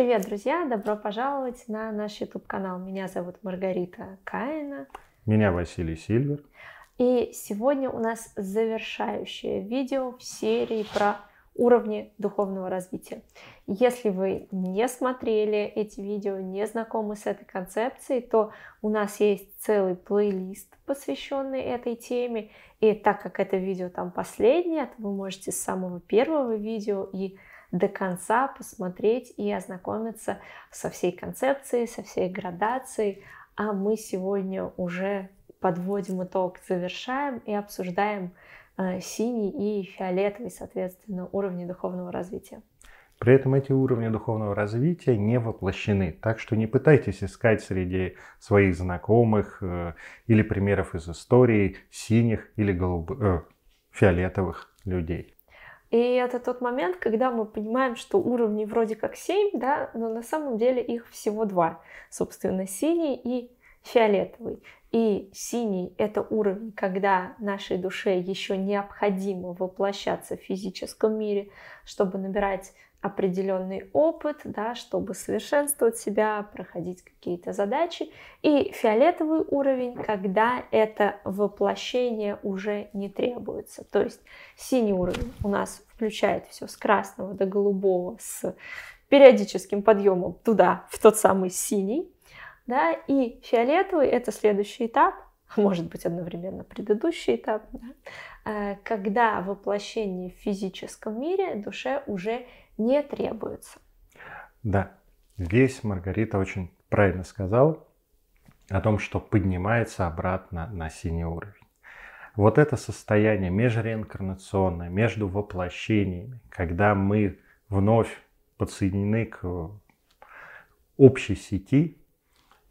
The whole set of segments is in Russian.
Привет, друзья! Добро пожаловать на наш YouTube-канал. Меня зовут Маргарита Каина. Меня Василий Сильвер. И сегодня у нас завершающее видео в серии про уровни духовного развития. Если вы не смотрели эти видео, не знакомы с этой концепцией, то у нас есть целый плейлист, посвященный этой теме. И так как это видео там последнее, то вы можете с самого первого видео и до конца посмотреть и ознакомиться со всей концепцией, со всей градацией. А мы сегодня уже подводим итог, завершаем и обсуждаем э, синий и фиолетовый, соответственно, уровни духовного развития. При этом эти уровни духовного развития не воплощены, так что не пытайтесь искать среди своих знакомых э, или примеров из истории синих или голубых, э, фиолетовых людей. И это тот момент, когда мы понимаем, что уровней вроде как 7, да, но на самом деле их всего два. Собственно, синий и фиолетовый. И синий — это уровень, когда нашей душе еще необходимо воплощаться в физическом мире, чтобы набирать определенный опыт, да, чтобы совершенствовать себя, проходить какие-то задачи. И фиолетовый уровень, когда это воплощение уже не требуется. То есть синий уровень у нас включает все с красного до голубого, с периодическим подъемом туда, в тот самый синий. Да, и фиолетовый это следующий этап, может быть одновременно предыдущий этап, да, э, когда воплощение в физическом мире душе уже не требуется. Да, здесь Маргарита очень правильно сказал о том, что поднимается обратно на синий уровень. Вот это состояние межреинкарнационное, между воплощениями, когда мы вновь подсоединены к общей сети,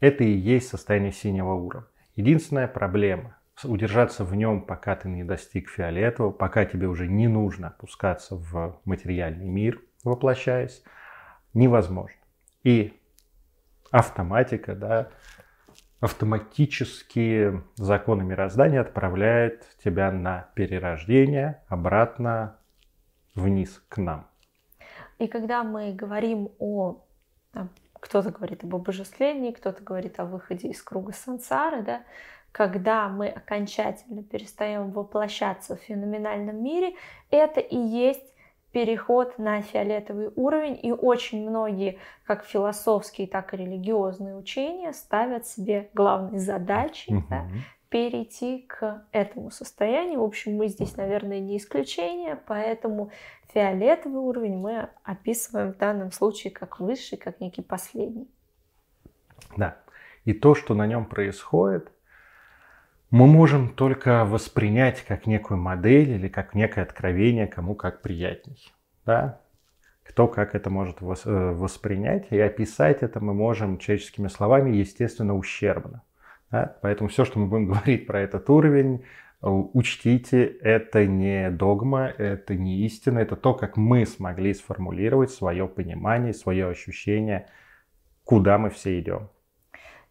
это и есть состояние синего уровня. Единственная проблема удержаться в нем, пока ты не достиг фиолетового, пока тебе уже не нужно опускаться в материальный мир, воплощаясь, невозможно. И автоматика, да, автоматические законы мироздания отправляют тебя на перерождение обратно вниз к нам. И когда мы говорим о кто-то говорит об обожествлении, кто-то говорит о выходе из круга сансары, да, когда мы окончательно перестаем воплощаться в феноменальном мире, это и есть переход на фиолетовый уровень, и очень многие, как философские, так и религиозные учения, ставят себе главной задачей угу. да, перейти к этому состоянию. В общем, мы здесь, наверное, не исключение, поэтому фиолетовый уровень мы описываем в данном случае как высший, как некий последний. Да. И то, что на нем происходит, мы можем только воспринять как некую модель или как некое откровение, кому как приятней. Да? Кто как это может э, воспринять и описать это мы можем человеческими словами, естественно, ущербно. Да? Поэтому все, что мы будем говорить про этот уровень, э, учтите, это не догма, это не истина, это то, как мы смогли сформулировать свое понимание, свое ощущение, куда мы все идем.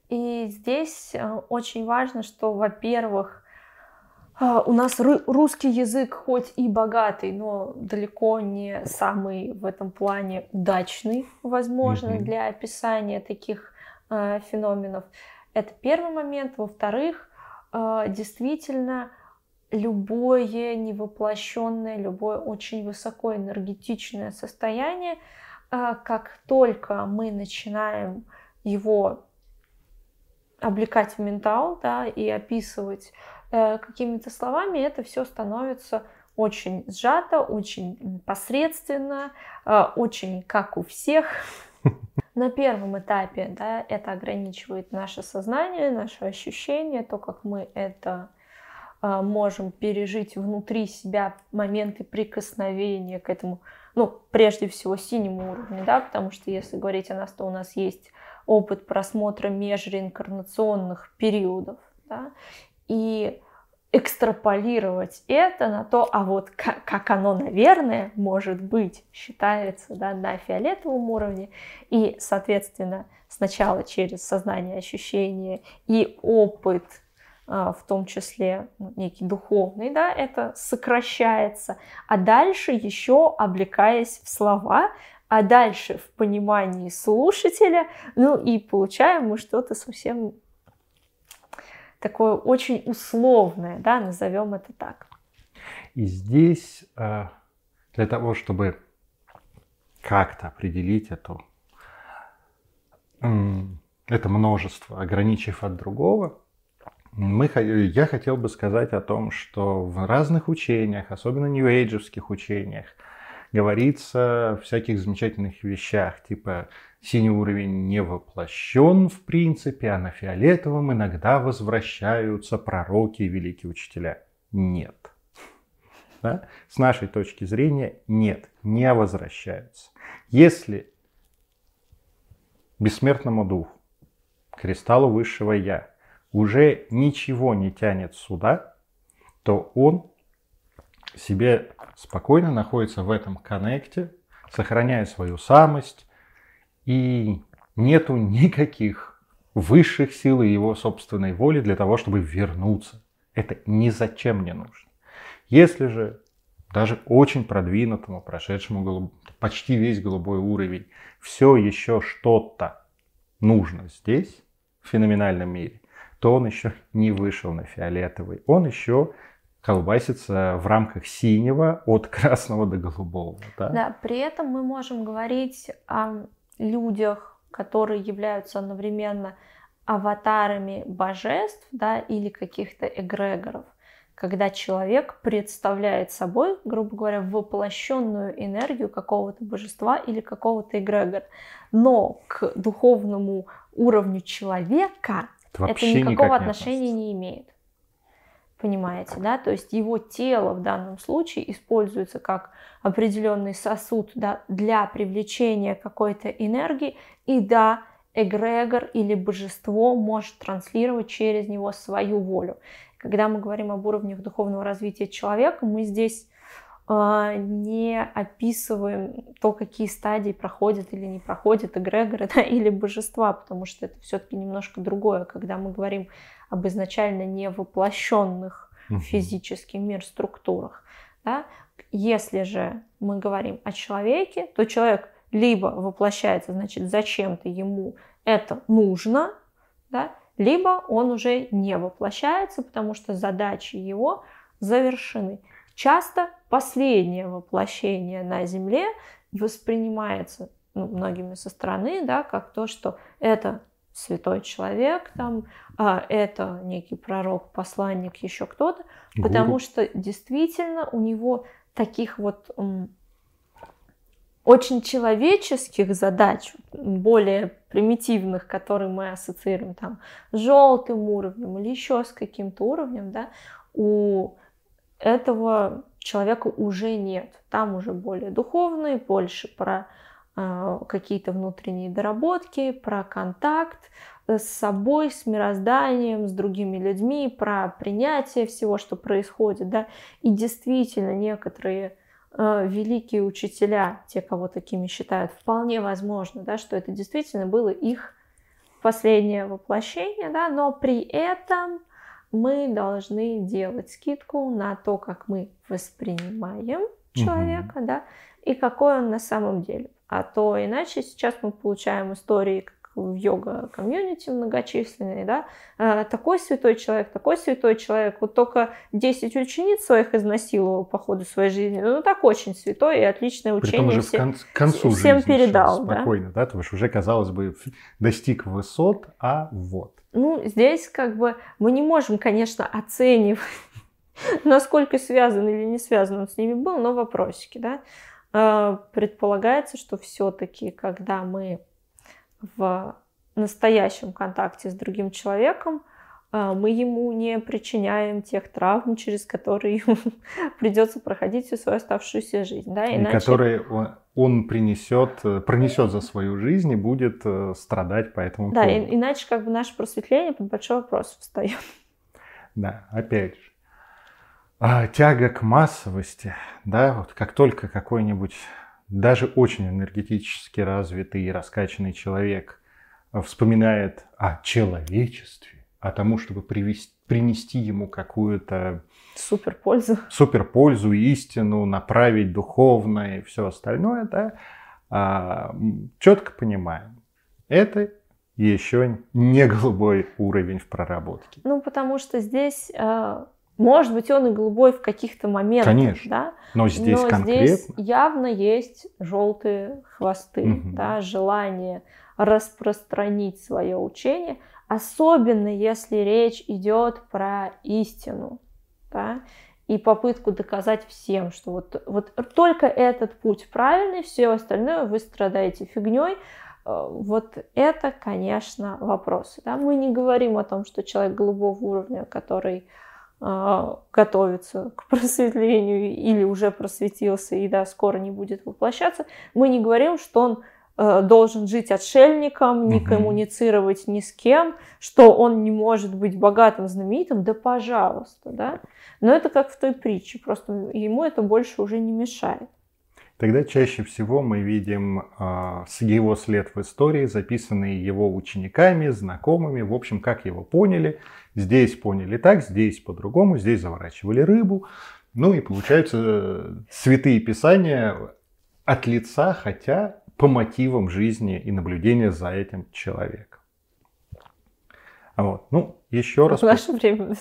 И здесь э, очень важно, что, во-первых, э, у нас русский язык хоть и богатый, но далеко не самый в этом плане удачный, возможно, mm-hmm. для описания таких э, феноменов. Это первый момент. Во-вторых, э, действительно, любое невоплощенное, любое очень высокоэнергетичное состояние, э, как только мы начинаем его облекать в ментал, да, и описывать э, какими-то словами, это все становится очень сжато, очень посредственно, э, очень как у всех. На первом этапе да, это ограничивает наше сознание, наше ощущение, то, как мы это э, можем пережить внутри себя моменты прикосновения к этому, ну, прежде всего, синему уровню, да, потому что если говорить о нас, то у нас есть опыт просмотра межреинкарнационных периодов, да, и экстраполировать это на то, а вот как, оно, наверное, может быть, считается да, на фиолетовом уровне, и, соответственно, сначала через сознание, ощущение и опыт, а, в том числе ну, некий духовный, да, это сокращается, а дальше еще облекаясь в слова, а дальше в понимании слушателя, ну и получаем мы что-то совсем такое очень условное, да, назовем это так. И здесь э, для того, чтобы как-то определить эту, это множество, ограничив от другого, мы, я хотел бы сказать о том, что в разных учениях, особенно нью-эйджевских учениях, говорится о всяких замечательных вещах, типа синий уровень не воплощен в принципе, а на фиолетовом иногда возвращаются пророки и великие учителя. Нет. Да? С нашей точки зрения нет, не возвращаются. Если бессмертному духу, кристаллу высшего Я, уже ничего не тянет сюда, то он себе спокойно находится в этом коннекте, сохраняя свою самость, и нету никаких высших сил и его собственной воли для того, чтобы вернуться. Это ни зачем не нужно. Если же даже очень продвинутому, прошедшему голуб... почти весь голубой уровень, все еще что-то нужно здесь, в феноменальном мире, то он еще не вышел на фиолетовый. Он еще колбасится в рамках синего от красного до голубого. Да? да, при этом мы можем говорить о людях, которые являются одновременно аватарами божеств да, или каких-то эгрегоров, когда человек представляет собой, грубо говоря, воплощенную энергию какого-то божества или какого-то эгрегора. Но к духовному уровню человека это, это никакого отношения не, не имеет. Понимаете, да? То есть его тело в данном случае используется как определенный сосуд да, для привлечения какой-то энергии, и да, эгрегор или божество может транслировать через него свою волю. Когда мы говорим об уровнях духовного развития человека, мы здесь э, не описываем то, какие стадии проходят или не проходят эгрегоры да, или божества, потому что это все-таки немножко другое. Когда мы говорим об изначально не воплощенных в физический мир структурах. Да? Если же мы говорим о человеке, то человек либо воплощается, значит, зачем-то ему это нужно, да, либо он уже не воплощается, потому что задачи его завершены. Часто последнее воплощение на Земле воспринимается ну, многими со стороны, да, как то, что это святой человек, там, а это некий пророк, посланник, еще кто-то, потому что действительно у него таких вот очень человеческих задач, более примитивных, которые мы ассоциируем там с желтым уровнем или еще с каким-то уровнем, да, у этого человека уже нет. Там уже более духовные, больше про какие-то внутренние доработки, про контакт с собой, с мирозданием, с другими людьми, про принятие всего, что происходит, да, и действительно некоторые Э, великие учителя, те, кого такими считают, вполне возможно, да, что это действительно было их последнее воплощение, да, но при этом мы должны делать скидку на то, как мы воспринимаем человека, угу. да, и какой он на самом деле. А то иначе сейчас мы получаем истории, в йога-комьюнити многочисленные, да, а, такой святой человек, такой святой человек, вот только 10 учениц своих изнасиловал по ходу своей жизни, ну так очень святой и отличное учение уже все, кон- к концу всем передал. Спокойно, да? да, потому что уже, казалось бы, достиг высот, а вот. Ну, здесь как бы мы не можем, конечно, оценивать, насколько связан или не связан он с ними был, но вопросики, да. А, предполагается, что все-таки, когда мы в настоящем контакте с другим человеком, а, мы ему не причиняем тех травм, через которые ему придется проходить всю свою оставшуюся жизнь. Да? Иначе... И которые он, он принесет, пронесет за свою жизнь и будет э, страдать по этому да, поводу. Да, иначе как бы наше просветление под большой вопрос встает. Да, опять же. А, тяга к массовости, да, вот как только какой-нибудь даже очень энергетически развитый и раскачанный человек вспоминает о человечестве, о тому, чтобы привести, принести ему какую-то суперпользу, суперпользу, истину, направить духовное и все остальное, да, а, четко понимаем, это еще не голубой уровень в проработке. Ну, потому что здесь, э, может быть, он и голубой в каких-то моментах. Конечно. Да? Но здесь Но конкретно. здесь явно есть желтые хвосты, Мгм. да, желание распространить свое учение, особенно если речь идет про истину, да, и попытку доказать всем, что вот, вот только этот путь правильный, все остальное вы страдаете фигней. Э, Вот это, конечно, вопросы. Да? Мы не говорим о том, что человек голубого уровня, который готовится к просветлению или уже просветился и да, скоро не будет воплощаться, мы не говорим, что он э, должен жить отшельником, не коммуницировать ни с кем, что он не может быть богатым, знаменитым, да пожалуйста, да. Но это как в той притче, просто ему это больше уже не мешает. Тогда чаще всего мы видим с его след в истории, записанные его учениками, знакомыми, в общем, как его поняли. Здесь поняли так, здесь по-другому, здесь заворачивали рыбу. Ну и получаются э, святые писания от лица, хотя по мотивам жизни и наблюдения за этим человеком. Вот. Ну, еще раз. В наше время у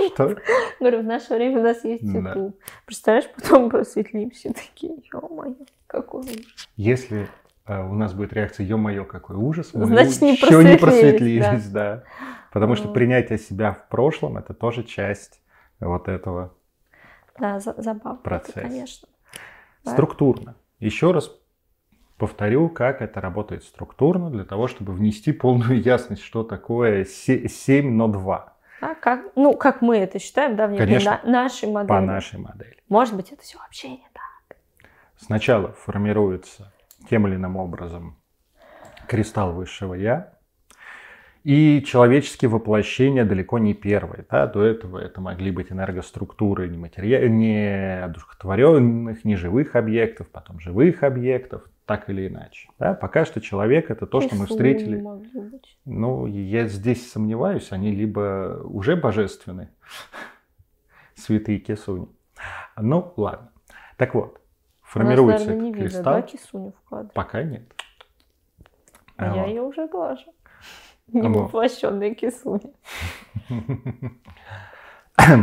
YouTube. Что? Говорю, в наше время у нас есть Да. YouTube. Представляешь, потом просветлимся такие, ё-моё, какой ужас. Если э, у нас будет реакция «Ё-моё, какой ужас», мы Значит, не еще не просветлились, да. Потому что принятие себя в прошлом – это тоже часть вот этого Да, за- забавно, это, Процесс. конечно. Да. структурно. Еще раз повторю, как это работает структурно, для того, чтобы внести полную ясность, что такое 7 но 2 Да, как, ну, как мы это считаем, да, Конечно. на- нашей модели. по нашей модели. Может быть, это все вообще не так. Сначала формируется тем или иным образом кристалл высшего Я, и человеческие воплощения далеко не первые. Да? До этого это могли быть энергоструктуры не, материа... не одухотворенных, не живых объектов, потом живых объектов, так или иначе. Да? Пока что человек это то, что мы встретили. Ну, я здесь сомневаюсь, они либо уже божественны, святые кисуни. Ну, ладно. Так вот, формируется наверное, не видно, кристалл. да, кисуню в кадре? Пока нет. А я Вот. ее уже глажу. Не Вот. кисуня.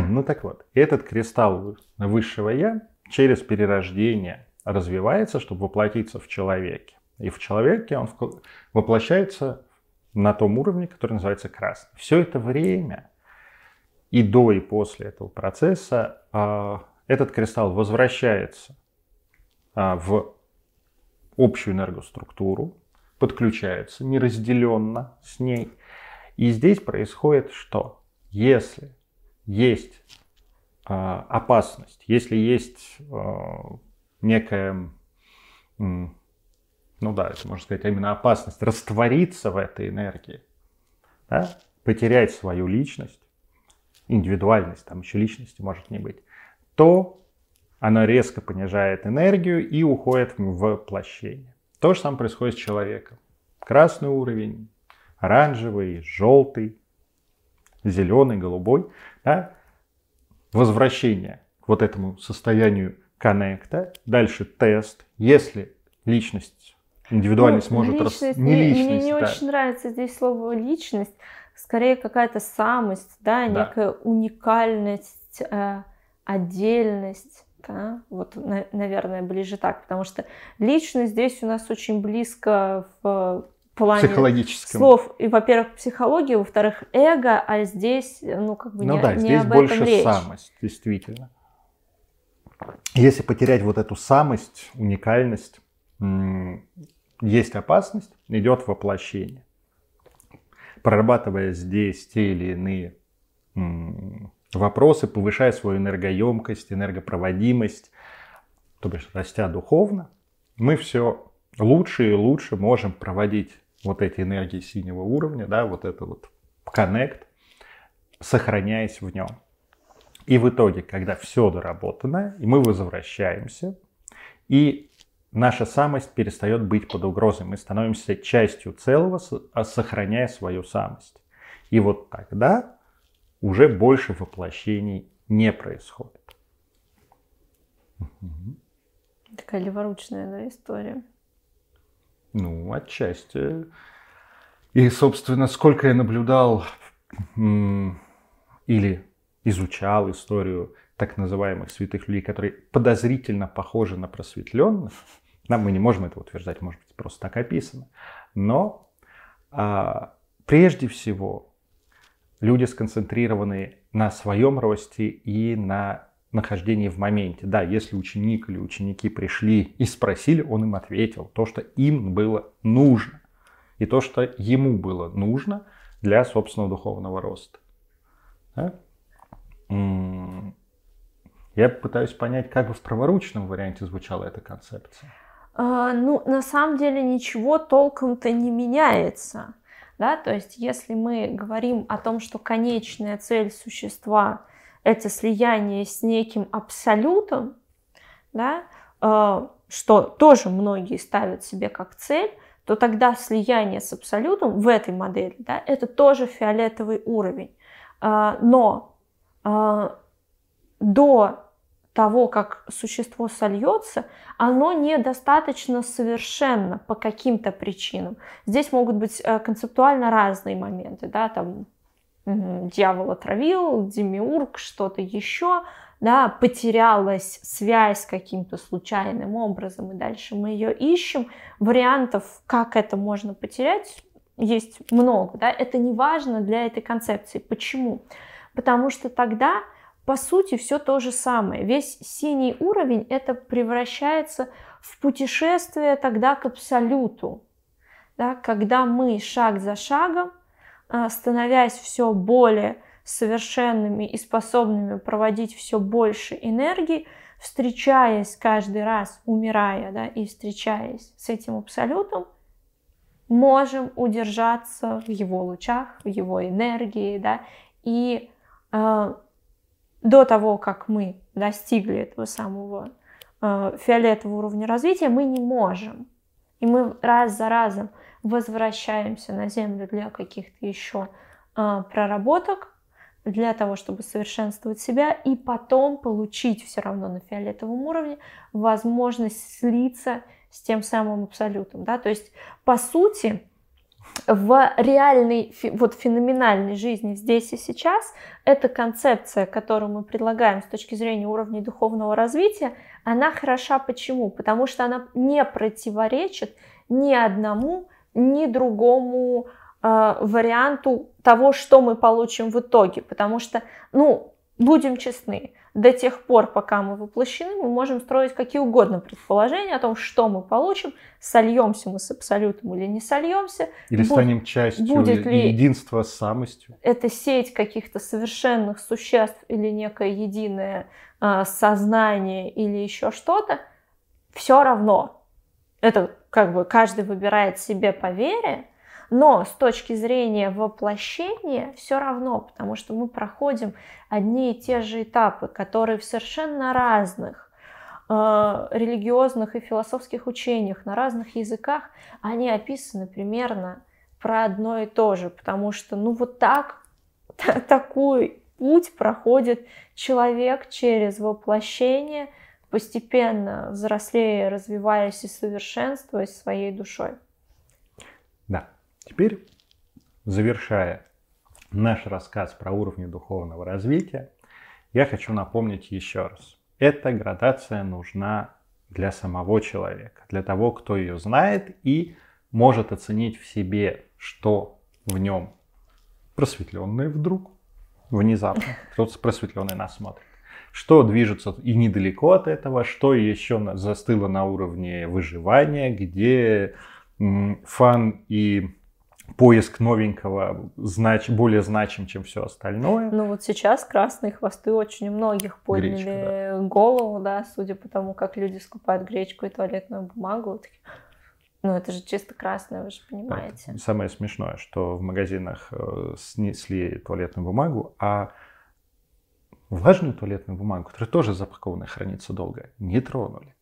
Ну так вот, этот кристалл высшего я через перерождение развивается, чтобы воплотиться в человеке. И в человеке он воплощается на том уровне, который называется красный. Все это время и до, и после этого процесса а, этот кристалл возвращается а, в общую энергоструктуру, подключается неразделенно с ней. И здесь происходит что? Если есть а, опасность, если есть некая, ну да, это можно сказать, а именно опасность раствориться в этой энергии, да, потерять свою личность, индивидуальность, там еще личности может не быть, то она резко понижает энергию и уходит в воплощение. То же самое происходит с человеком. Красный уровень, оранжевый, желтый, зеленый, голубой. Да? Возвращение к вот этому состоянию коннекта. Дальше тест. Если личность, индивидуальность Ну, может... рас- личность, Не мне, личность, мне не да. очень нравится здесь слово личность, скорее какая-то самость, да, Да. некая уникальность, э, отдельность, да, вот, на- наверное, ближе так, потому что личность здесь у нас очень близко в плане Психологическом. слов, и, во-первых, психология, во-вторых, эго, а здесь, ну, как бы Ну не, да, не здесь об больше этом речь. самость, действительно. Если потерять вот эту самость, уникальность, есть опасность, идет воплощение. Прорабатывая здесь те или иные вопросы, повышая свою энергоемкость, энергопроводимость, то бишь растя духовно, мы все лучше и лучше можем проводить вот эти энергии синего уровня, да, вот это вот коннект, сохраняясь в нем. И в итоге, когда все доработано, и мы возвращаемся, и наша самость перестает быть под угрозой, мы становимся частью целого, а сохраняя свою самость. И вот тогда уже больше воплощений не происходит. Такая леворучная да, история. Ну, отчасти. И, собственно, сколько я наблюдал или изучал историю так называемых святых людей, которые подозрительно похожи на просветленных, нам мы не можем это утверждать, может быть, просто так описано, но а, прежде всего люди сконцентрированы на своем росте и на нахождении в моменте. Да, если ученик или ученики пришли и спросили, он им ответил то, что им было нужно. И то, что ему было нужно для собственного духовного роста. Да? Я пытаюсь понять, как бы в праворучном варианте звучала эта концепция. А, ну, на самом деле ничего толком-то не меняется. Да? То есть, если мы говорим о том, что конечная цель существа – это слияние с неким абсолютом, да, э, что тоже многие ставят себе как цель, то тогда слияние с абсолютом в этой модели, да, это тоже фиолетовый уровень. Э, но до того, как существо сольется, оно недостаточно совершенно по каким-то причинам. Здесь могут быть э, концептуально разные моменты, да, там дьявол отравил, демиург, что-то еще, да, потерялась связь каким-то случайным образом, и дальше мы ее ищем. Вариантов, как это можно потерять, есть много, да, это не важно для этой концепции. Почему? Потому что тогда по сути, все то же самое. Весь синий уровень это превращается в путешествие тогда к абсолюту. Да, когда мы шаг за шагом, а, становясь все более совершенными и способными проводить все больше энергии, встречаясь каждый раз, умирая да, и встречаясь с этим абсолютом, можем удержаться в его лучах, в его энергии, да, и до того, как мы достигли этого самого э, фиолетового уровня развития, мы не можем. И мы раз за разом возвращаемся на Землю для каких-то еще э, проработок, для того, чтобы совершенствовать себя, и потом получить все равно на фиолетовом уровне возможность слиться с тем самым абсолютом. Да? То есть, по сути, в реальной, вот феноменальной жизни здесь и сейчас, эта концепция, которую мы предлагаем с точки зрения уровня духовного развития, она хороша почему? Потому что она не противоречит ни одному, ни другому э, варианту того, что мы получим в итоге. Потому что, ну, будем честны, до тех пор, пока мы воплощены, мы можем строить какие угодно предположения о том, что мы получим, сольемся мы с абсолютом или не сольемся. Или будет, станем частью будет ли единства с самостью. Это сеть каких-то совершенных существ или некое единое э, сознание или еще что-то, все равно. Это как бы каждый выбирает себе по вере, но с точки зрения воплощения все равно, потому что мы проходим одни и те же этапы, которые в совершенно разных э, религиозных и философских учениях на разных языках, они описаны примерно про одно и то же, потому что ну вот так, такой путь проходит человек через воплощение, постепенно взрослея, развиваясь и совершенствуясь своей душой. Да. Теперь, завершая наш рассказ про уровни духовного развития, я хочу напомнить еще раз. Эта градация нужна для самого человека, для того, кто ее знает и может оценить в себе, что в нем просветленное вдруг, внезапно, кто-то просветленный нас смотрит, что движется и недалеко от этого, что еще застыло на уровне выживания, где фан и поиск новенького знач, более значим, чем все остальное. Ну вот сейчас красные хвосты очень у многих подняли Гречка, да. голову, да, судя по тому, как люди скупают гречку и туалетную бумагу. Ну, это же чисто красное, вы же понимаете. Это самое смешное, что в магазинах э, снесли туалетную бумагу, а влажную туалетную бумагу, которая тоже запакована хранится долго, не тронули.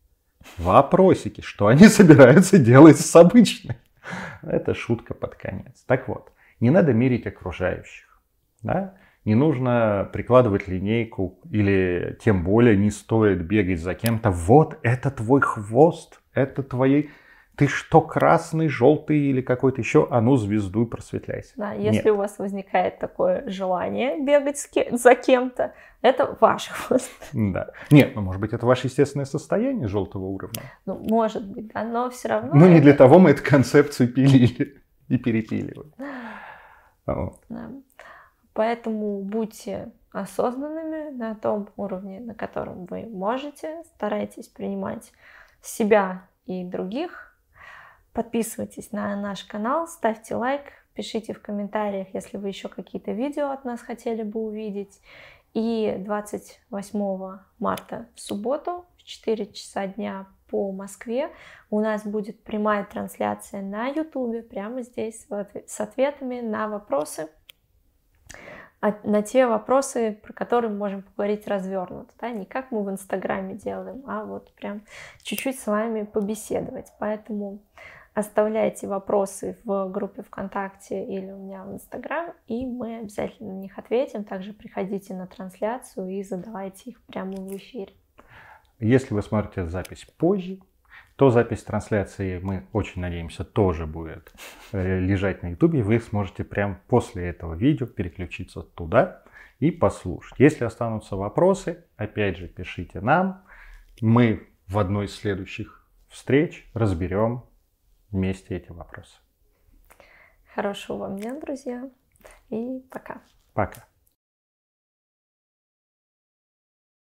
Вопросики, что они собираются делать с обычной. Это шутка под конец. Так вот, не надо мерить окружающих. Да? Не нужно прикладывать линейку или тем более не стоит бегать за кем-то. Вот это твой хвост, это твои, ты что, красный, желтый или какой-то еще, а ну звезду и просветляйся. Да, если Нет. у вас возникает такое желание бегать с ке- за кем-то, это ваш хвост. Да. Нет, ну может быть это ваше естественное состояние желтого уровня. Ну, может быть, да, но все равно... Ну не это- для того мы эту концепцию пилили и перепиливали. Вот. Да. Поэтому будьте осознанными на том уровне, на котором вы можете. Старайтесь принимать себя и других. Подписывайтесь на наш канал, ставьте лайк, пишите в комментариях, если вы еще какие-то видео от нас хотели бы увидеть. И 28 марта в субботу в 4 часа дня по Москве у нас будет прямая трансляция на YouTube, прямо здесь, с ответами на вопросы, на те вопросы, про которые мы можем поговорить развернуто, да, не как мы в Инстаграме делаем, а вот прям чуть-чуть с вами побеседовать. Поэтому оставляйте вопросы в группе ВКонтакте или у меня в Инстаграм, и мы обязательно на них ответим. Также приходите на трансляцию и задавайте их прямо в эфире. Если вы смотрите запись позже, то запись трансляции, мы очень надеемся, тоже будет э, лежать на ютубе. Вы сможете прям после этого видео переключиться туда и послушать. Если останутся вопросы, опять же, пишите нам. Мы в одной из следующих встреч разберем вместе эти вопросы. Хорошего вам дня, друзья, и пока. Пока.